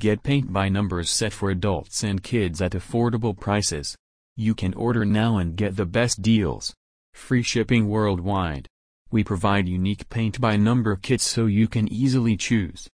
Get paint by numbers set for adults and kids at affordable prices. You can order now and get the best deals. Free shipping worldwide. We provide unique paint by number kits so you can easily choose.